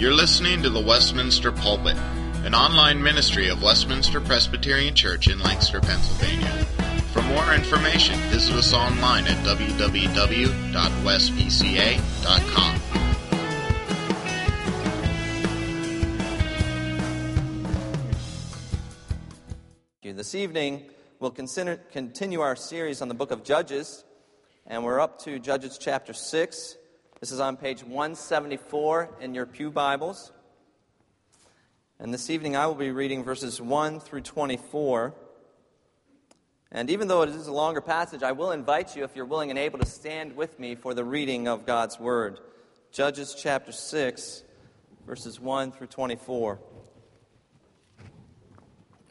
You're listening to the Westminster Pulpit, an online ministry of Westminster Presbyterian Church in Lancaster, Pennsylvania. For more information, visit us online at www.westpca.com. This evening, we'll consider, continue our series on the book of Judges, and we're up to Judges chapter 6. This is on page 174 in your Pew Bibles. And this evening, I will be reading verses 1 through 24. And even though it is a longer passage, I will invite you, if you're willing and able, to stand with me for the reading of God's Word. Judges chapter 6, verses 1 through 24.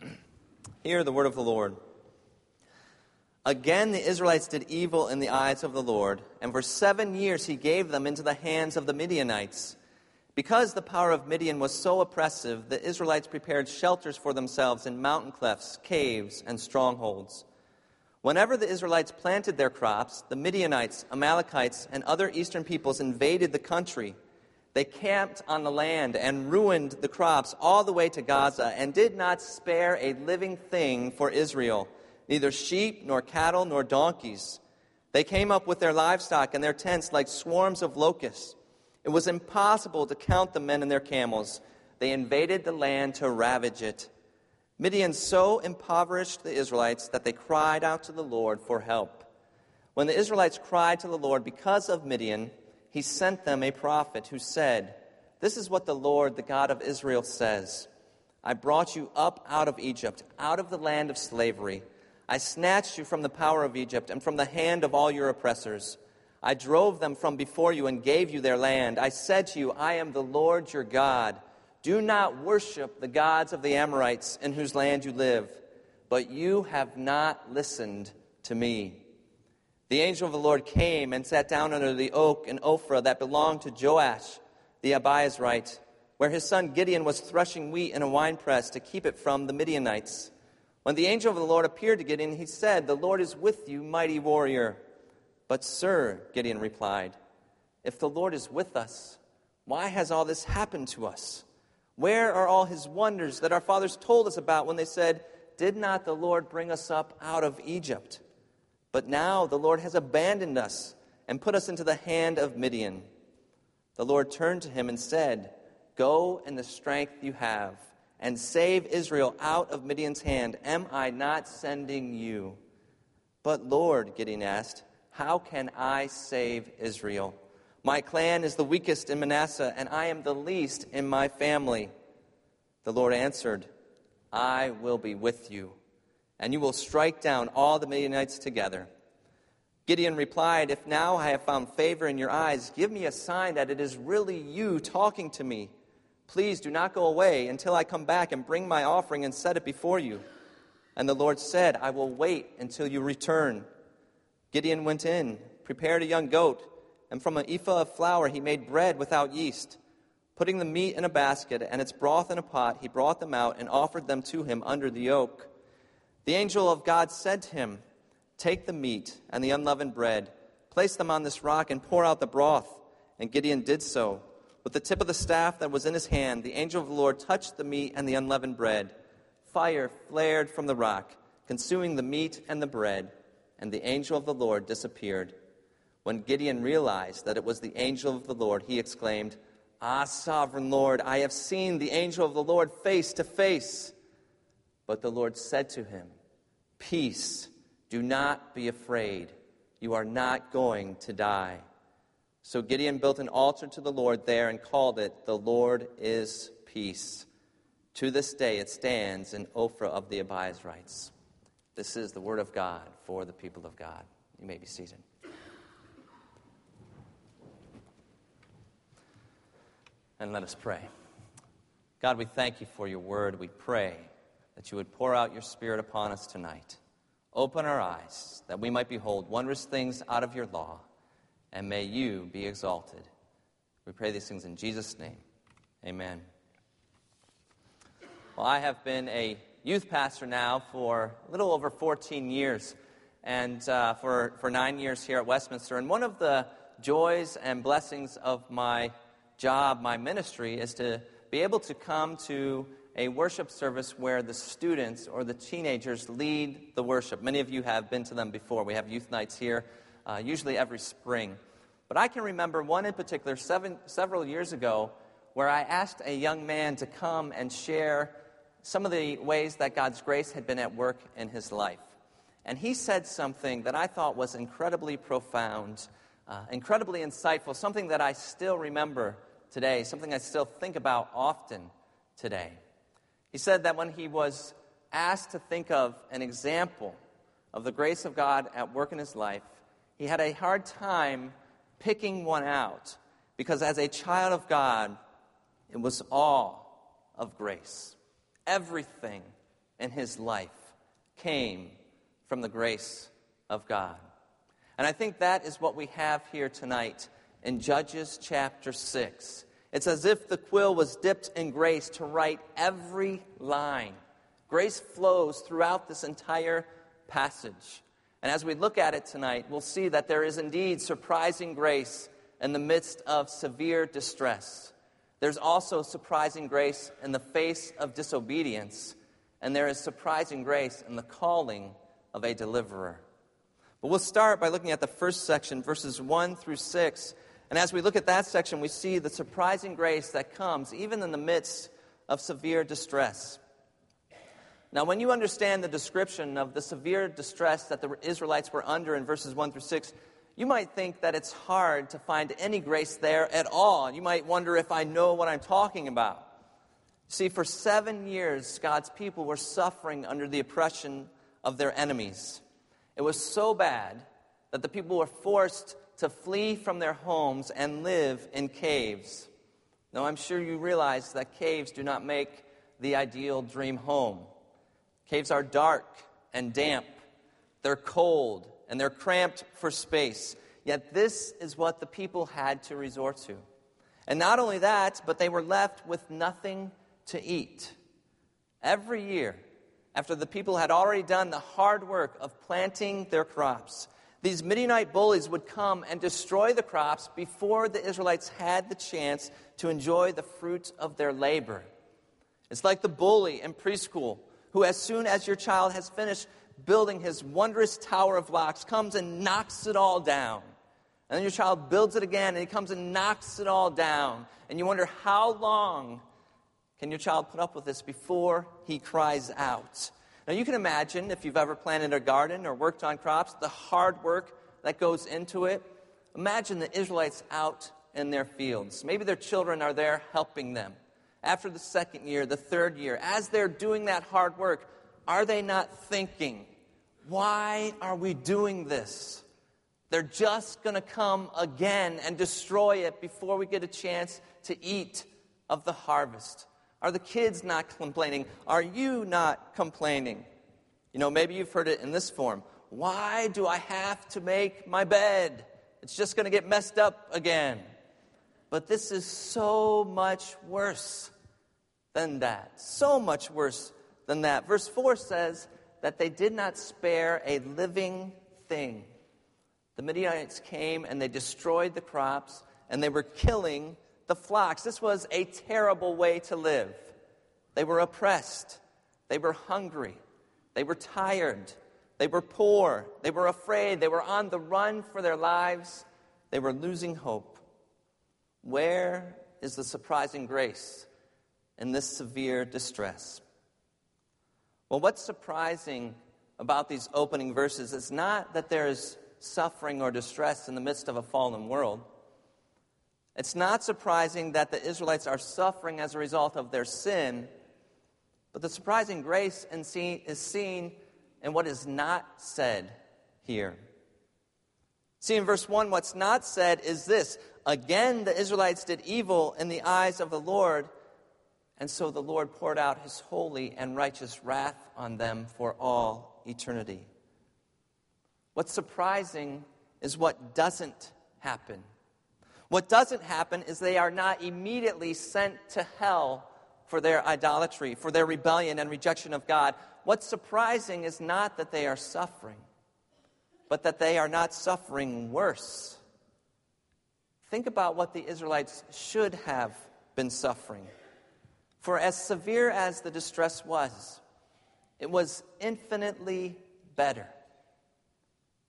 Hear the word of the Lord. Again, the Israelites did evil in the eyes of the Lord, and for seven years he gave them into the hands of the Midianites. Because the power of Midian was so oppressive, the Israelites prepared shelters for themselves in mountain clefts, caves, and strongholds. Whenever the Israelites planted their crops, the Midianites, Amalekites, and other eastern peoples invaded the country. They camped on the land and ruined the crops all the way to Gaza and did not spare a living thing for Israel, neither sheep, nor cattle, nor donkeys. They came up with their livestock and their tents like swarms of locusts. It was impossible to count the men and their camels. They invaded the land to ravage it. Midian so impoverished the Israelites that they cried out to the Lord for help. When the Israelites cried to the Lord because of Midian, he sent them a prophet who said, This is what the Lord, the God of Israel, says I brought you up out of Egypt, out of the land of slavery. I snatched you from the power of Egypt and from the hand of all your oppressors. I drove them from before you and gave you their land. I said to you, I am the Lord your God. Do not worship the gods of the Amorites in whose land you live. But you have not listened to me. The angel of the Lord came and sat down under the oak in Ophrah that belonged to Joash the Abiezrite, where his son Gideon was threshing wheat in a winepress to keep it from the Midianites. When the angel of the Lord appeared to Gideon, he said, The Lord is with you, mighty warrior. But, sir, Gideon replied, If the Lord is with us, why has all this happened to us? Where are all his wonders that our fathers told us about when they said, Did not the Lord bring us up out of Egypt? But now the Lord has abandoned us and put us into the hand of Midian. The Lord turned to him and said, Go in the strength you have and save Israel out of Midian's hand. Am I not sending you? But Lord, Gideon asked, How can I save Israel? My clan is the weakest in Manasseh, and I am the least in my family. The Lord answered, I will be with you and you will strike down all the Midianites together. Gideon replied, If now I have found favor in your eyes, give me a sign that it is really you talking to me. Please do not go away until I come back and bring my offering and set it before you. And the Lord said, I will wait until you return. Gideon went in, prepared a young goat, and from an ephah of flour he made bread without yeast. Putting the meat in a basket and its broth in a pot, he brought them out and offered them to him under the oak. The angel of God said to him, Take the meat and the unleavened bread, place them on this rock, and pour out the broth. And Gideon did so. With the tip of the staff that was in his hand, the angel of the Lord touched the meat and the unleavened bread. Fire flared from the rock, consuming the meat and the bread, and the angel of the Lord disappeared. When Gideon realized that it was the angel of the Lord, he exclaimed, Ah, sovereign Lord, I have seen the angel of the Lord face to face. But the Lord said to him, Peace, do not be afraid. You are not going to die. So Gideon built an altar to the Lord there and called it, The Lord is Peace. To this day it stands in Ophrah of the Abiezrites. This is the word of God for the people of God. You may be seated. And let us pray. God, we thank you for your word. We pray that you would pour out your Spirit upon us tonight. Open our eyes that we might behold wondrous things out of your law, and may you be exalted. We pray these things in Jesus' name. Amen. Well, I have been a youth pastor now for a little over 14 years, and uh, for, for nine years here at Westminster. And one of the joys and blessings of my job, my ministry, is to be able to come to a worship service where the students or the teenagers lead the worship. Many of you have been to them before. We have youth nights here, uh, usually every spring. But I can remember one in particular seven, several years ago where I asked a young man to come and share some of the ways that God's grace had been at work in his life. And he said something that I thought was incredibly profound, uh, incredibly insightful, something that I still remember today, something I still think about often today. He said that when he was asked to think of an example of the grace of God at work in his life, he had a hard time picking one out because as a child of God, it was all of grace. Everything in his life came from the grace of God. And I think that is what we have here tonight in Judges chapter 6. It's as if the quill was dipped in grace to write every line. Grace flows throughout this entire passage. And as we look at it tonight, we'll see that there is indeed surprising grace in the midst of severe distress. There's also surprising grace in the face of disobedience, and there is surprising grace in the calling of a deliverer. But we'll start by looking at the first section, verses 1 through 6, and as we look at that section, we see the surprising grace that comes even in the midst of severe distress. Now, when you understand the description of the severe distress that the Israelites were under in verses 1 through 6, you might think that it's hard to find any grace there at all. You might wonder if I know what I'm talking about. See, for seven years, God's people were suffering under the oppression of their enemies. It was so bad that the people were forced to flee from their homes and live in caves. Now, I'm sure you realize that caves do not make the ideal dream home. Caves are dark and damp, they're cold, and they're cramped for space. Yet, this is what the people had to resort to. And not only that, but they were left with nothing to eat. Every year, after the people had already done the hard work of planting their crops, these Midianite bullies would come and destroy the crops before the Israelites had the chance to enjoy the fruit of their labor. It's like the bully in preschool who, as soon as your child has finished building his wondrous tower of blocks, comes and knocks it all down. And then your child builds it again and he comes and knocks it all down. And you wonder, how long can your child put up with this before he cries out? Now, you can imagine if you've ever planted a garden or worked on crops, the hard work that goes into it. Imagine the Israelites out in their fields. Maybe their children are there helping them. After the second year, the third year, as they're doing that hard work, are they not thinking, why are we doing this? They're just going to come again and destroy it before we get a chance to eat of the harvest. Are the kids not complaining? Are you not complaining? You know, maybe you've heard it in this form Why do I have to make my bed? It's just going to get messed up again. But this is so much worse than that. So much worse than that. Verse 4 says that they did not spare a living thing. The Midianites came and they destroyed the crops and they were killing the flocks. This was a terrible way to live. They were oppressed, they were hungry, they were tired, they were poor, they were afraid, they were on the run for their lives, they were losing hope. Where is the surprising grace in this severe distress? Well, what's surprising about these opening verses is not that there is suffering or distress in the midst of a fallen world. It's not surprising that the Israelites are suffering as a result of their sin, but the surprising grace is seen in what is not said here. See, in verse 1, what's not said is this Again, the Israelites did evil in the eyes of the Lord, and so the Lord poured out his holy and righteous wrath on them for all eternity. What's surprising is what doesn't happen. What doesn't happen is they are not immediately sent to hell for their idolatry, for their rebellion and rejection of God. What's surprising is not that they are suffering, but that they are not suffering worse. Think about what the Israelites should have been suffering. For as severe as the distress was, it was infinitely better.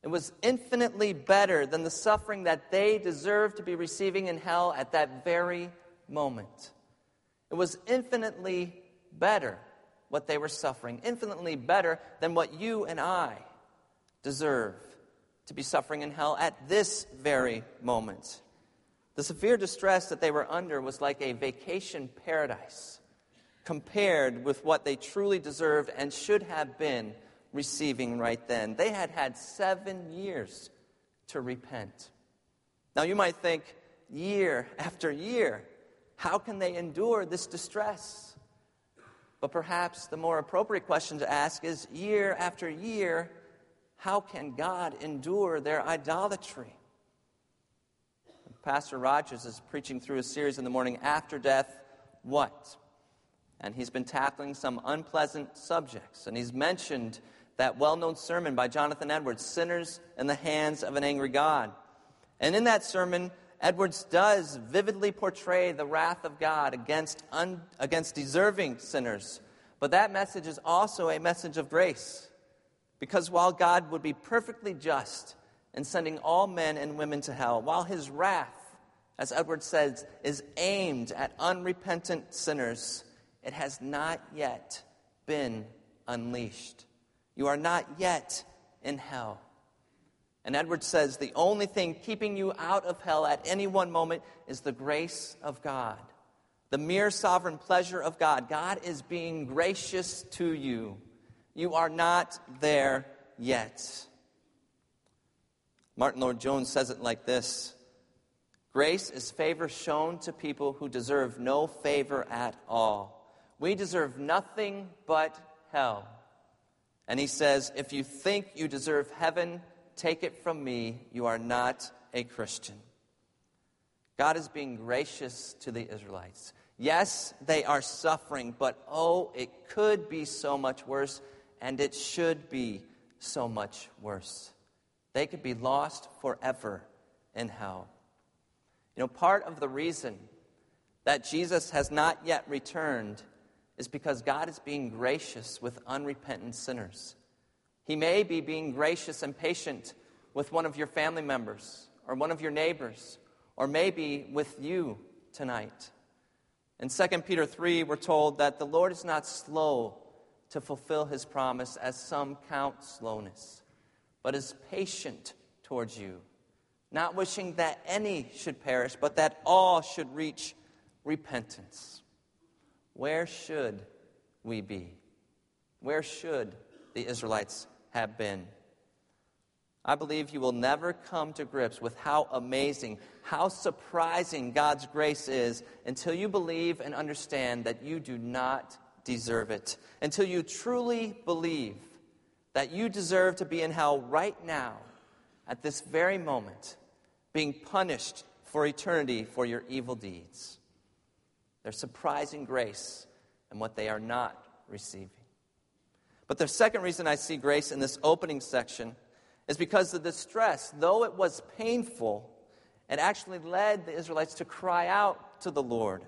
It was infinitely better than the suffering that they deserved to be receiving in hell at that very moment. It was infinitely better what they were suffering, infinitely better than what you and I deserve to be suffering in hell at this very moment. The severe distress that they were under was like a vacation paradise compared with what they truly deserved and should have been receiving right then. They had had seven years to repent. Now, you might think, year after year, how can they endure this distress? But perhaps the more appropriate question to ask is year after year, how can God endure their idolatry? Pastor Rogers is preaching through a series in the morning, After Death, What? And he's been tackling some unpleasant subjects. And he's mentioned that well known sermon by Jonathan Edwards, Sinners in the Hands of an Angry God. And in that sermon, Edwards does vividly portray the wrath of God against, un, against deserving sinners. But that message is also a message of grace. Because while God would be perfectly just in sending all men and women to hell, while his wrath, as Edwards says, is aimed at unrepentant sinners, it has not yet been unleashed. You are not yet in hell. And Edwards says the only thing keeping you out of hell at any one moment is the grace of God, the mere sovereign pleasure of God. God is being gracious to you. You are not there yet. Martyn Lloyd-Jones says it like this Grace is favor shown to people who deserve no favor at all. We deserve nothing but hell. And he says, If you think you deserve heaven, take it from me, you are not a Christian. God is being gracious to the Israelites. Yes, they are suffering, but oh, it could be so much worse, and it should be so much worse. They could be lost forever in hell. You know, part of the reason that Jesus has not yet returned is because God is being gracious with unrepentant sinners. He may be being gracious and patient with one of your family members or one of your neighbors or maybe with you tonight. In 2 Peter 3, we're told that the Lord is not slow to fulfill his promise, as some count slowness, but is patient towards you, not wishing that any should perish, but that all should reach repentance. Where should we be? Where should the Israelites have been? I believe you will never come to grips with how amazing, how surprising God's grace is until you believe and understand that you do not deserve it. Until you truly believe that you deserve to be in hell right now, at this very moment, being punished for eternity for your evil deeds. Their surprising grace and what they are not receiving. But the second reason I see grace in this opening section is because the distress, though it was painful, it actually led the Israelites to cry out to the Lord.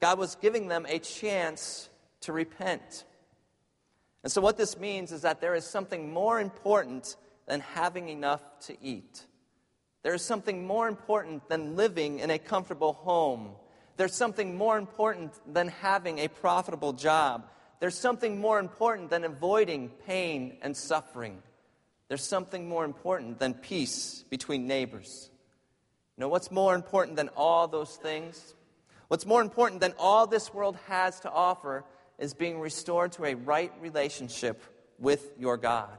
God was giving them a chance to repent. And so, what this means is that there is something more important than having enough to eat. There is something more important than living in a comfortable home there's something more important than having a profitable job. There's something more important than avoiding pain and suffering. There's something more important than peace between neighbors. You know, what's more important than all those things? What's more important than all this world has to offer is being restored to a right relationship with your God.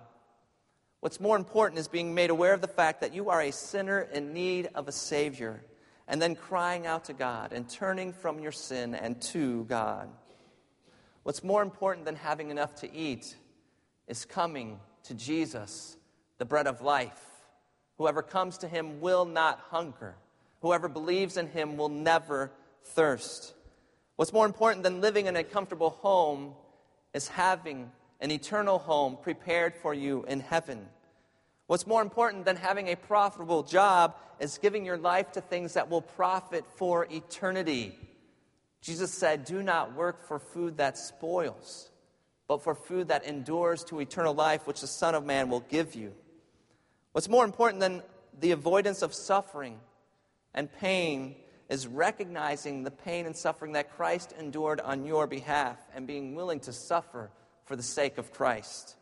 What's more important is being made aware of the fact that you are a sinner in need of a Savior and then crying out to God and turning from your sin and to God. What's more important than having enough to eat is coming to Jesus, the bread of life. Whoever comes to him will not hunger. Whoever believes in him will never thirst. What's more important than living in a comfortable home is having an eternal home prepared for you in heaven. What's more important than having a profitable job is giving your life to things that will profit for eternity. Jesus said, Do not work for food that spoils, but for food that endures to eternal life, which the Son of Man will give you. What's more important than the avoidance of suffering and pain is recognizing the pain and suffering that Christ endured on your behalf and being willing to suffer for the sake of Christ.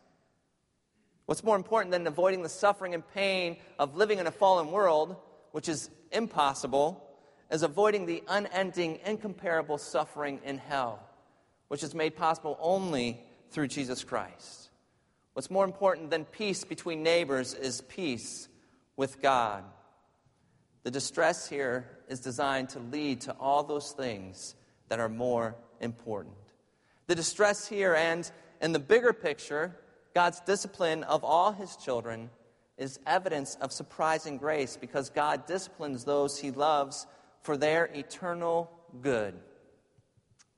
What's more important than avoiding the suffering and pain of living in a fallen world, which is impossible, is avoiding the unending, incomparable suffering in hell, which is made possible only through Jesus Christ. What's more important than peace between neighbors is peace with God. The distress here is designed to lead to all those things that are more important. The distress here and in the bigger picture, God's discipline of all his children is evidence of surprising grace because God disciplines those he loves for their eternal good.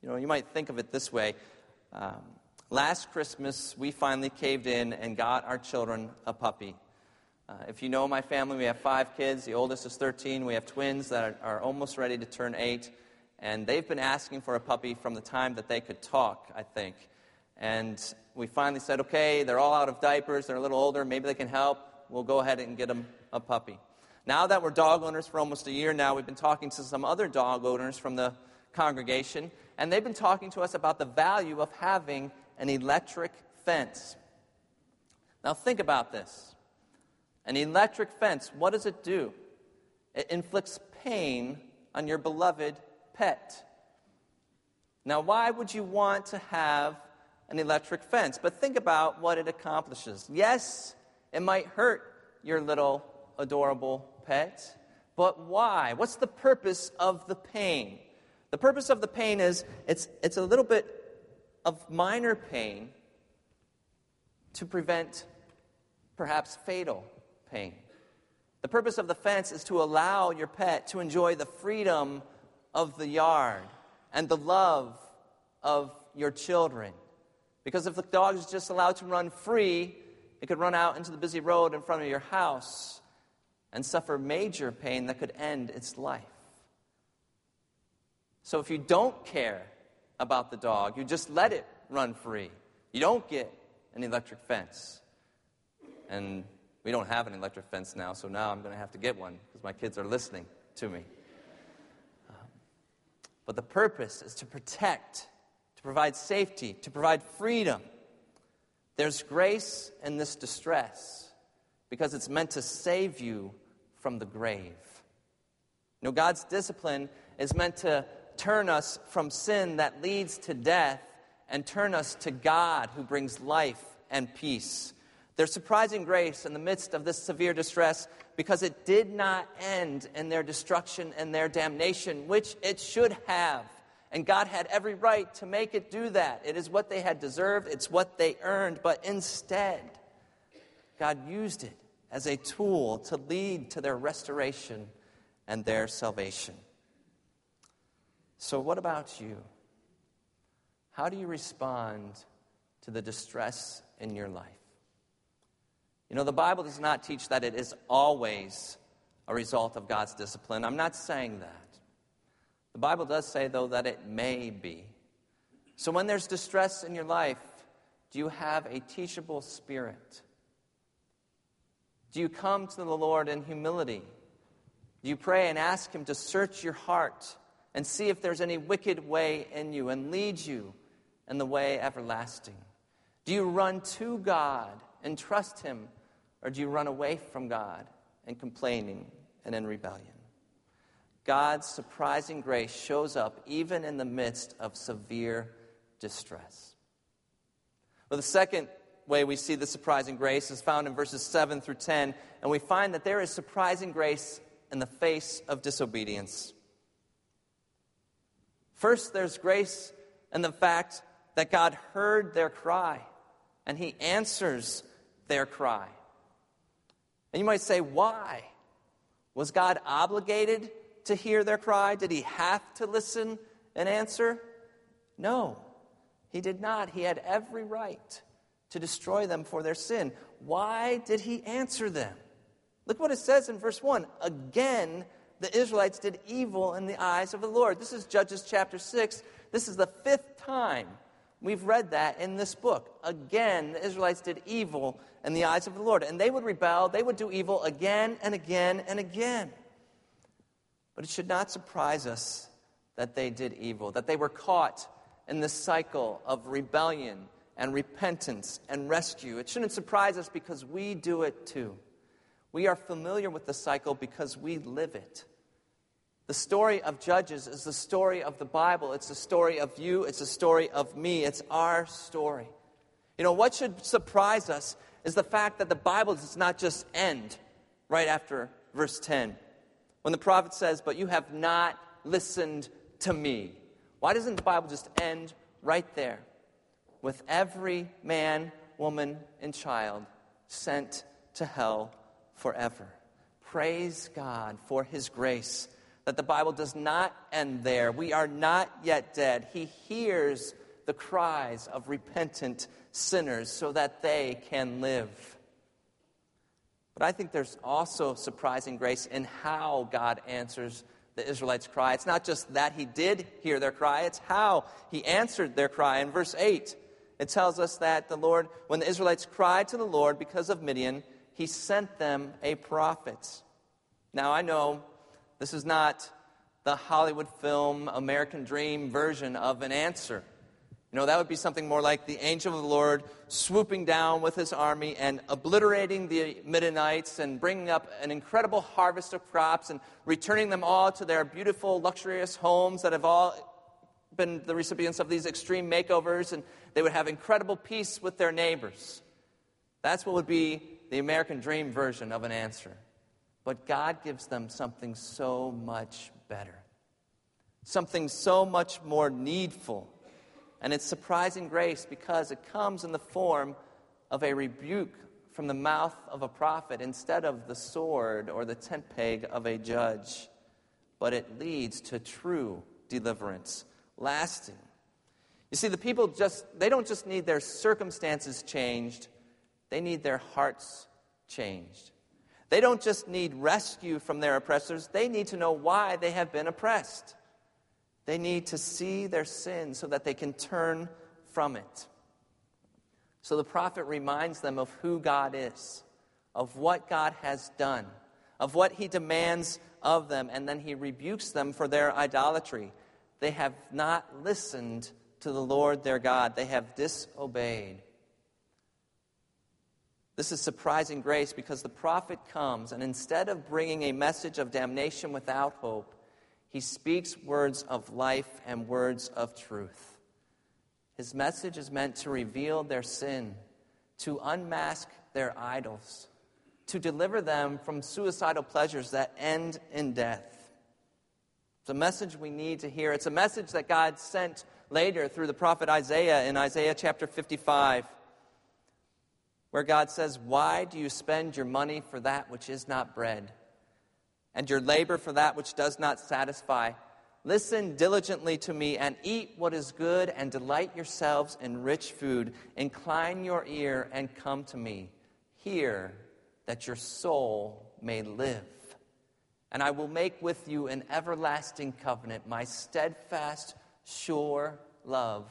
You know, you might think of it this way. Um, last Christmas, we finally caved in and got our children a puppy. Uh, if you know my family, we have five kids. The oldest is 13. We have twins that are, are almost ready to turn eight. And they've been asking for a puppy from the time that they could talk, I think. And we finally said, okay, they're all out of diapers. They're a little older. Maybe they can help. We'll go ahead and get them a puppy. Now that we're dog owners for almost a year now, we've been talking to some other dog owners from the congregation. And they've been talking to us about the value of having an electric fence. Now, think about this. An electric fence, what does it do? It inflicts pain on your beloved pet. Now, why would you want to have an electric fence? But think about what it accomplishes. Yes, it might hurt your little adorable pet, but why? What's the purpose of the pain? The purpose of the pain is it's, it's a little bit of minor pain to prevent perhaps fatal pain. The purpose of the fence is to allow your pet to enjoy the freedom of the yard and the love of your children. Because if the dog is just allowed to run free, it could run out into the busy road in front of your house and suffer major pain that could end its life. So if you don't care about the dog, you just let it run free. You don't get an electric fence. And we don't have an electric fence now, so now I'm going to have to get one because my kids are listening to me. Um, but the purpose is to protect, to provide safety, to provide freedom. There's grace in this distress because it's meant to save you from the grave. You know, God's discipline is meant to turn us from sin that leads to death and turn us to God who brings life and peace. There's surprising grace in the midst of this severe distress because it did not end in their destruction and their damnation, which it should have. And God had every right to make it do that. It is what they had deserved, it's what they earned. But instead, God used it as a tool to lead to their restoration and their salvation. So, what about you? How do you respond to the distress in your life? You know, the Bible does not teach that it is always a result of God's discipline. I'm not saying that. The Bible does say, though, that it may be. So when there's distress in your life, do you have a teachable spirit? Do you come to the Lord in humility? Do you pray and ask Him to search your heart and see if there's any wicked way in you and lead you in the way everlasting? Do you run to God and trust Him or do you run away from God in complaining and in rebellion? God's surprising grace shows up even in the midst of severe distress. Well, the second way we see the surprising grace is found in verses 7 through 10, and we find that there is surprising grace in the face of disobedience. First, there's grace in the fact that God heard their cry, and He answers their cry. And you might say, why? Was God obligated to hear their cry? Did he have to listen and answer? No, he did not. He had every right to destroy them for their sin. why did he answer them? Look what it says in verse 1. Again, the Israelites did evil in the eyes of the Lord. This is Judges chapter 6. This is the fifth time we've read that in this book. Again, the Israelites did evil in the eyes of the Lord. And they would rebel, they would do evil again and again and again. But it should not surprise us that they did evil, that they were caught in this cycle of rebellion and repentance and rescue. It shouldn't surprise us because we do it too. We are familiar with the cycle because we live it. The story of Judges is the story of the Bible. It's the story of you. It's the story of me. It's our story. You know, what should surprise us is the fact that the Bible does not just end right after verse 10. When the prophet says, But you have not listened to me. Why doesn't the Bible just end right there? With every man, woman, and child sent to hell forever. Praise God for His grace that the Bible does not end there. We are not yet dead. He hears the cries of repentant sinners so that they can live. But I think there's also surprising grace in how God answers the Israelites' cry. It's not just that He did hear their cry, it's how He answered their cry. In verse 8, it tells us that the Lord, when the Israelites cried to the Lord because of Midian, He sent them a prophet. Now, I know this is not the Hollywood film American Dream version of an answer. You know, that would be something more like the angel of the Lord swooping down with his army and obliterating the Midianites and bringing up an incredible harvest of crops and returning them all to their beautiful, luxurious homes that have all been the recipients of these extreme makeovers, and they would have incredible peace with their neighbors. That's what would be the American dream version of an answer. But God gives them something so much better, something so much more needful and it's surprising grace because it comes in the form of a rebuke from the mouth of a prophet instead of the sword or the tent peg of a judge. But it leads to true deliverance, lasting. You see, the people just, they don't just need their circumstances changed, they need their hearts changed. They don't just need rescue from their oppressors, they need to know why they have been oppressed. They need to see their sin so that they can turn from it. So the prophet reminds them of who God is, of what God has done, of what he demands of them, and then he rebukes them for their idolatry. They have not listened to the Lord their God, they have disobeyed. This is surprising grace because the prophet comes, and instead of bringing a message of damnation without hope, he speaks words of life and words of truth. His message is meant to reveal their sin, to unmask their idols, to deliver them from suicidal pleasures that end in death. It's a message we need to hear. It's a message that God sent later through the prophet Isaiah in Isaiah chapter 55, where God says, Why do you spend your money for that which is not bread? and your labor for that which does not satisfy. Listen diligently to me and eat what is good and delight yourselves in rich food. Incline your ear and come to me. Hear that your soul may live. And I will make with you an everlasting covenant, my steadfast, sure love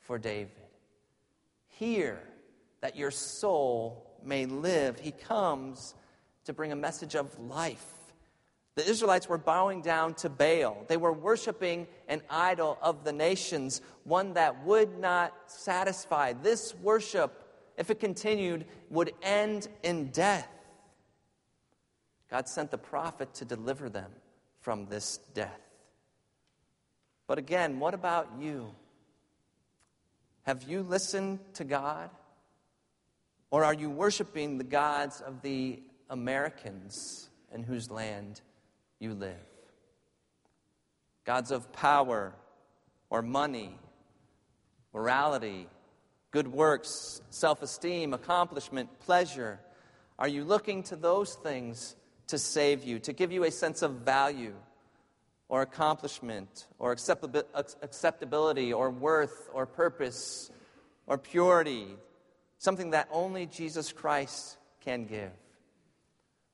for David. Hear that your soul may live. He comes to bring a message of life the Israelites were bowing down to Baal. They were worshiping an idol of the nations, one that would not satisfy. This worship, if it continued, would end in death. God sent the prophet to deliver them from this death. But again, what about you? Have you listened to God? Or are you worshiping the gods of the Americans in whose land you live. Gods of power or money, morality, good works, self esteem, accomplishment, pleasure. Are you looking to those things to save you, to give you a sense of value or accomplishment or acceptability or worth or purpose or purity something that only Jesus Christ can give.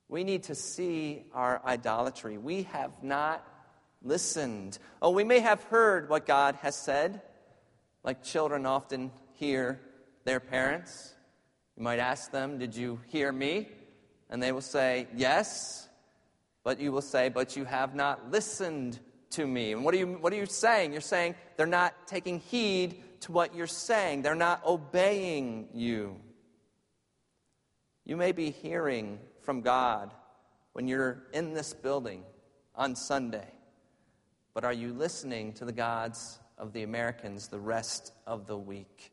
We need to see our idolatry. We have not listened. Oh, we may have heard what God has said, like children often hear their parents. You might ask them, Did you hear me? And they will say, Yes. But you will say, But you have not listened to me. And what are you, what are you saying? You're saying they're not taking heed to what you're saying, they're not obeying you. You may be hearing from God when you're in this building on Sunday, but are you listening to the gods of the Americans the rest of the week?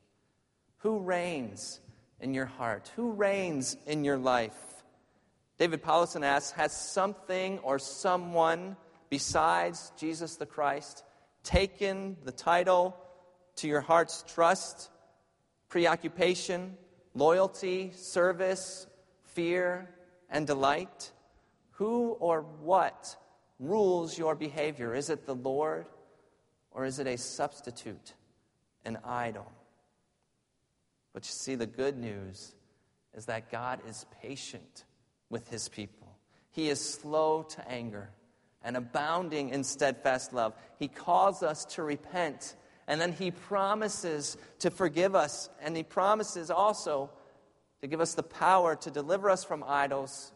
Who reigns in your heart? Who reigns in your life? David Powlison asks Has something or someone besides Jesus the Christ taken the title to your heart's trust, preoccupation, loyalty, service, fear, and delight? Who or what rules your behavior? Is it the Lord or is it a substitute, an idol? But you see, the good news is that God is patient with his people. He is slow to anger and abounding in steadfast love. He calls us to repent, and then he promises to forgive us, and he promises also to give us the power to deliver us from idols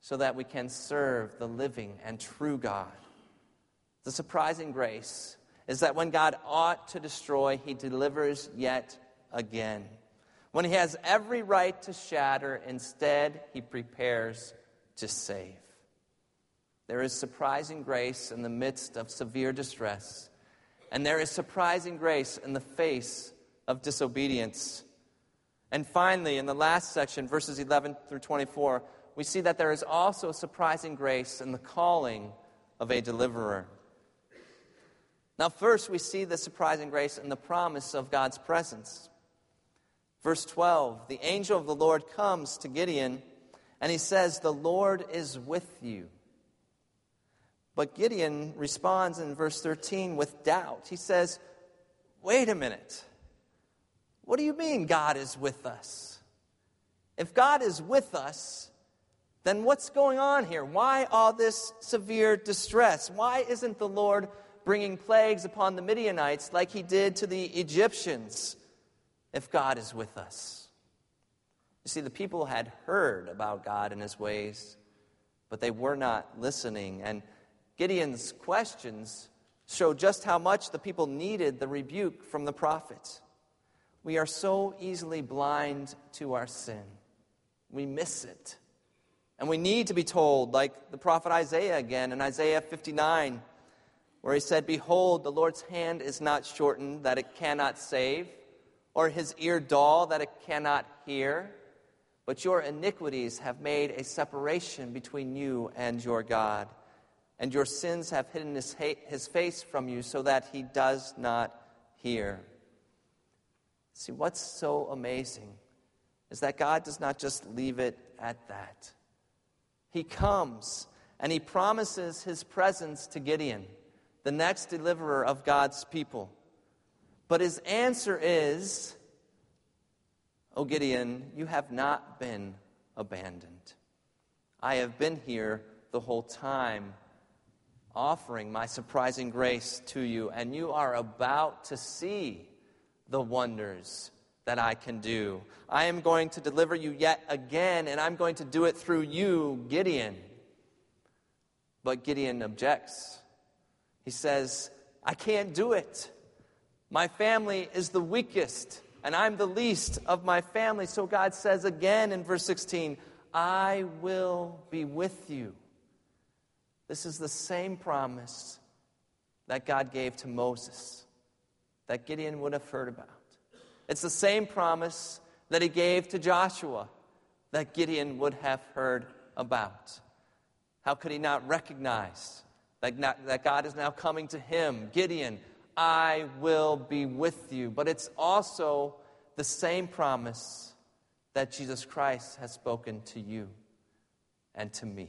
so that we can serve the living and true God. The surprising grace is that when God ought to destroy, he delivers yet again. When he has every right to shatter, instead, he prepares to save. There is surprising grace in the midst of severe distress, and there is surprising grace in the face of disobedience. And finally, in the last section, verses 11 through 24, we see that there is also surprising grace in the calling of a deliverer. Now, first, we see the surprising grace in the promise of God's presence. Verse 12 the angel of the Lord comes to Gideon, and he says, The Lord is with you. But Gideon responds in verse 13 with doubt. He says, Wait a minute. What do you mean God is with us? If God is with us, then what's going on here? Why all this severe distress? Why isn't the Lord bringing plagues upon the Midianites like he did to the Egyptians if God is with us? You see, the people had heard about God and his ways, but they were not listening. And Gideon's questions show just how much the people needed the rebuke from the prophet. We are so easily blind to our sin, we miss it. And we need to be told, like the prophet Isaiah again in Isaiah 59, where he said, Behold, the Lord's hand is not shortened that it cannot save, or his ear dull that it cannot hear. But your iniquities have made a separation between you and your God and your sins have hidden his, his face from you so that he does not hear. See, what's so amazing is that God does not just leave it at that. He comes and he promises his presence to Gideon, the next deliverer of God's people. But his answer is, O Gideon, you have not been abandoned. I have been here the whole time offering my surprising grace to you, and you are about to see the wonders that I can do. I am going to deliver you yet again, and I'm going to do it through you, Gideon. But Gideon objects. He says, I can't do it. My family is the weakest, and I'm the least of my family. So God says again in verse 16, I will be with you. This is the same promise that God gave to Moses, that Gideon would have heard about. It's the same promise that he gave to Joshua, that Gideon would have heard about. How could he not recognize that, not, that God is now coming to him? Gideon, I will be with you. But it's also the same promise that Jesus Christ has spoken to you and to me.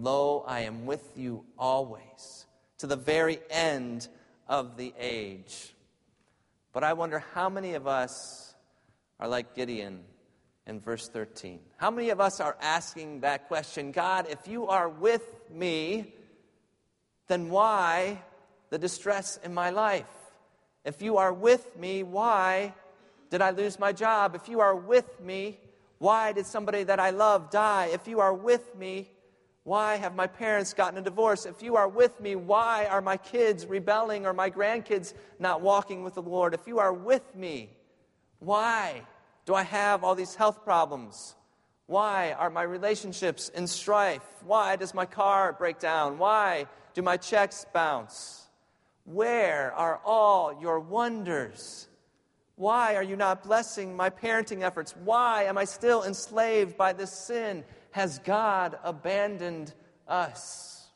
Lo, I am with you always, to the very end of the age. But I wonder how many of us are like Gideon in verse 13? How many of us are asking that question? God, if you are with me, then why the distress in my life? If you are with me, why did I lose my job? If you are with me, why did somebody that I love die? If you are with me, why have my parents gotten a divorce? If you are with me, why are my kids rebelling or my grandkids not walking with the Lord? If you are with me, why do I have all these health problems? Why are my relationships in strife? Why does my car break down? Why do my checks bounce? Where are all your wonders? Why are you not blessing my parenting efforts? Why am I still enslaved by this sin? Has God abandoned us?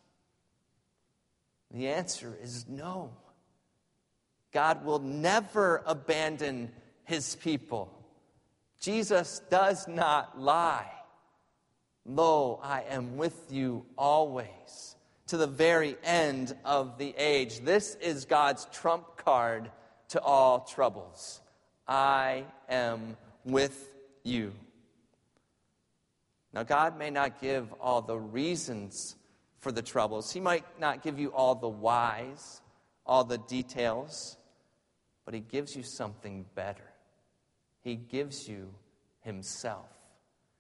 The answer is no. God will never abandon his people. Jesus does not lie. Lo, I am with you always to the very end of the age. This is God's trump card to all troubles. I am with you. Now, God may not give all the reasons for the troubles, He might not give you all the whys, all the details, but He gives you something better. He gives you Himself.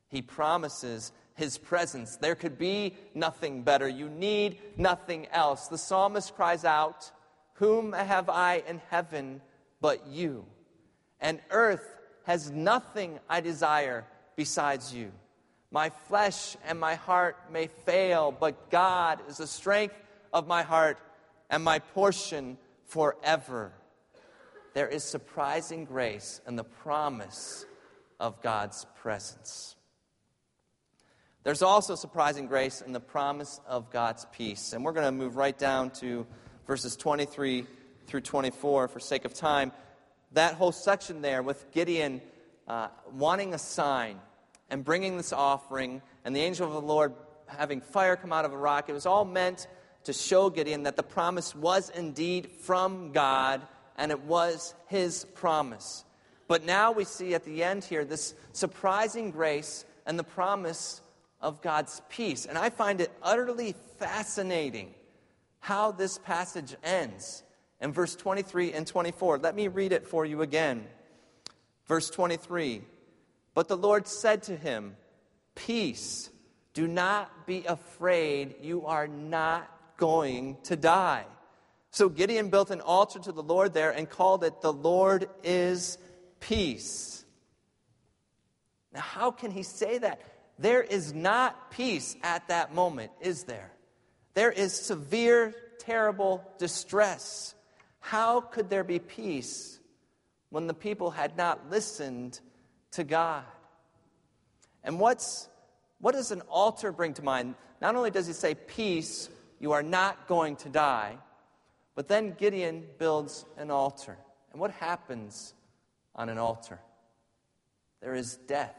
He promises his presence. There could be nothing better. You need nothing else. The psalmist cries out, Whom have I in heaven but you? And earth has nothing I desire besides you. My flesh and my heart may fail, but God is the strength of my heart and my portion forever. There is surprising grace in the promise of God's presence. There's also surprising grace in the promise of God's peace. And we're going to move right down to verses 23 through 24 for sake of time. That whole section there with Gideon uh, wanting a sign and bringing this offering, and the angel of the Lord having fire come out of a rock, it was all meant to show Gideon that the promise was indeed from God and it was his promise. But now we see at the end here this surprising grace and the promise of God's peace. And I find it utterly fascinating how this passage ends in verse 23 and 24. Let me read it for you again. Verse 23 But the Lord said to him, Peace, do not be afraid, you are not going to die. So Gideon built an altar to the Lord there and called it, The Lord is Peace. Now, how can he say that? There is not peace at that moment, is there? There is severe, terrible distress. How could there be peace when the people had not listened to God? And what's, what does an altar bring to mind? Not only does he say, Peace, you are not going to die, but then Gideon builds an altar. And what happens on an altar? There is death.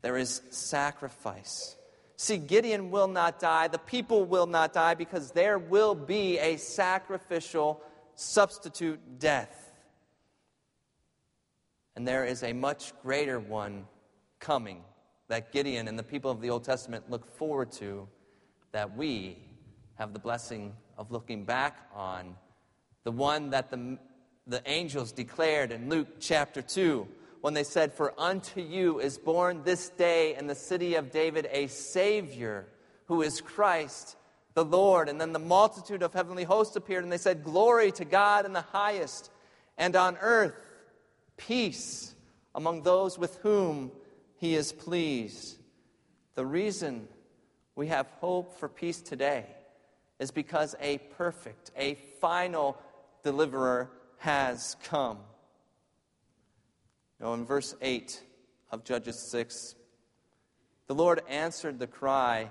There is sacrifice. See, Gideon will not die. The people will not die because there will be a sacrificial substitute death. And there is a much greater one coming that Gideon and the people of the Old Testament look forward to, that we have the blessing of looking back on. The one that the, the angels declared in Luke chapter 2 when they said, For unto you is born this day in the city of David a Savior who is Christ the Lord. And then the multitude of heavenly hosts appeared, and they said, Glory to God in the highest, and on earth peace among those with whom he is pleased. The reason we have hope for peace today is because a perfect, a final deliverer has come know, in verse 8 of Judges 6, the Lord answered the cry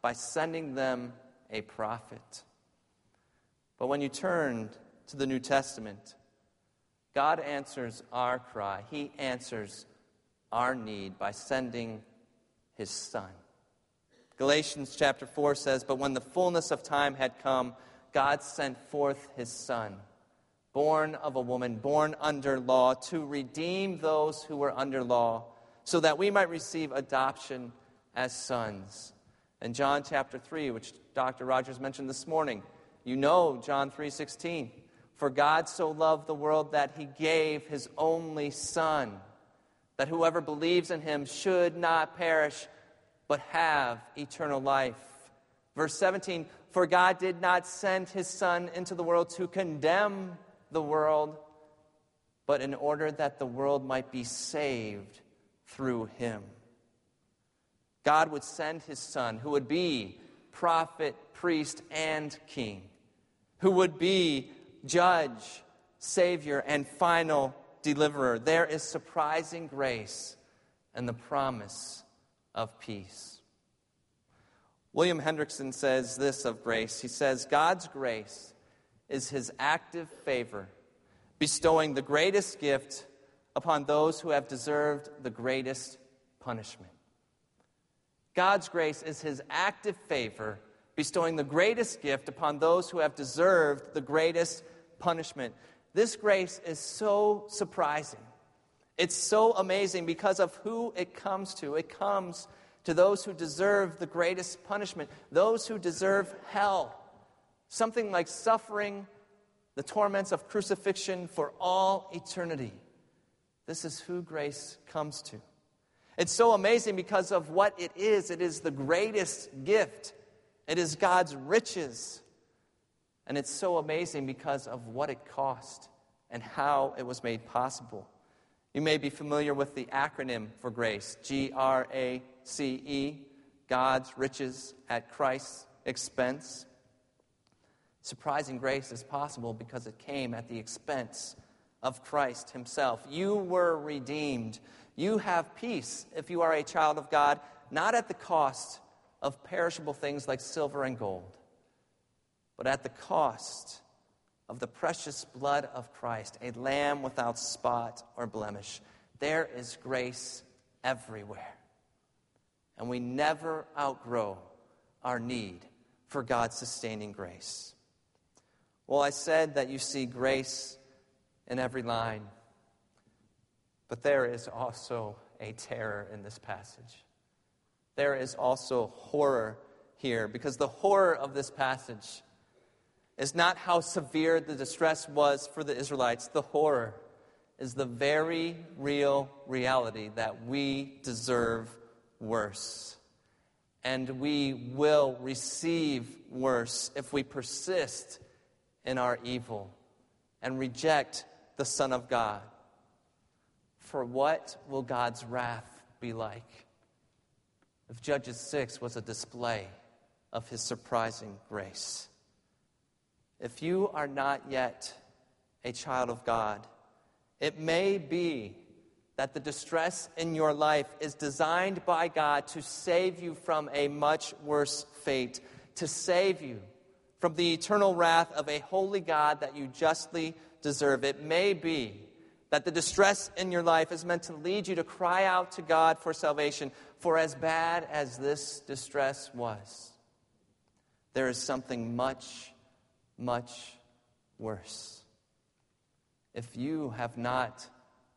by sending them a prophet. But when you turn to the New Testament, God answers our cry. He answers our need by sending his Son. Galatians chapter 4 says, But when the fullness of time had come, God sent forth his Son, born of a woman, born under law, to redeem those who were under law, so that we might receive adoption as sons. In John chapter 3, which Dr. Rogers mentioned this morning, you know John 3:16. For God so loved the world that he gave his only son, that whoever believes in him should not perish but have eternal life. Verse 17, for God did not send his son into the world to condemn the world, but in order that the world might be saved through him. God would send his son, who would be prophet, priest, and king, who would be judge, savior, and final deliverer. There is surprising grace and the promise of peace. William Hendriksen says this of grace. He says, God's grace is his active favor, bestowing the greatest gift upon those who have deserved the greatest punishment. God's grace is his active favor, bestowing the greatest gift upon those who have deserved the greatest punishment. This grace is so surprising. It's so amazing because of who it comes to. It comes to those who deserve the greatest punishment, those who deserve hell. Something like suffering the torments of crucifixion for all eternity. This is who grace comes to. It's so amazing because of what it is. It is the greatest gift, it is God's riches. And it's so amazing because of what it cost and how it was made possible. You may be familiar with the acronym for grace G R A C E, God's riches at Christ's expense. Surprising grace is possible because it came at the expense of Christ Himself. You were redeemed. You have peace if you are a child of God, not at the cost of perishable things like silver and gold, but at the cost of the precious blood of Christ, a lamb without spot or blemish. There is grace everywhere. And we never outgrow our need for God's sustaining grace. Well, I said that you see grace in every line. But there is also a terror in this passage. There is also horror here because the horror of this passage is not how severe the distress was for the Israelites. The horror is the very real reality that we deserve worse. And we will receive worse if we persist in our evil and reject the Son of God. For what will God's wrath be like? If Judges 6 was a display of his surprising grace. If you are not yet a child of God, it may be that the distress in your life is designed by God to save you from a much worse fate, to save you from the eternal wrath of a holy God that you justly deserve. It may be that the distress in your life is meant to lead you to cry out to God for salvation. For as bad as this distress was, there is something much, much worse. If you have not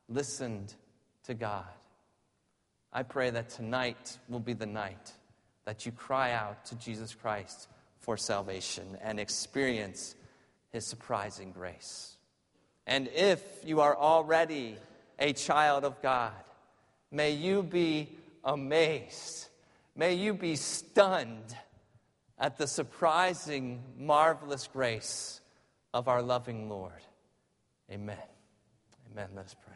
listened to God, I pray that tonight will be the night that you cry out to Jesus Christ for salvation and experience his surprising grace. And if you are already a child of God, may you be amazed. May you be stunned at the surprising, marvelous grace of our loving Lord. Amen. Amen. Let us pray.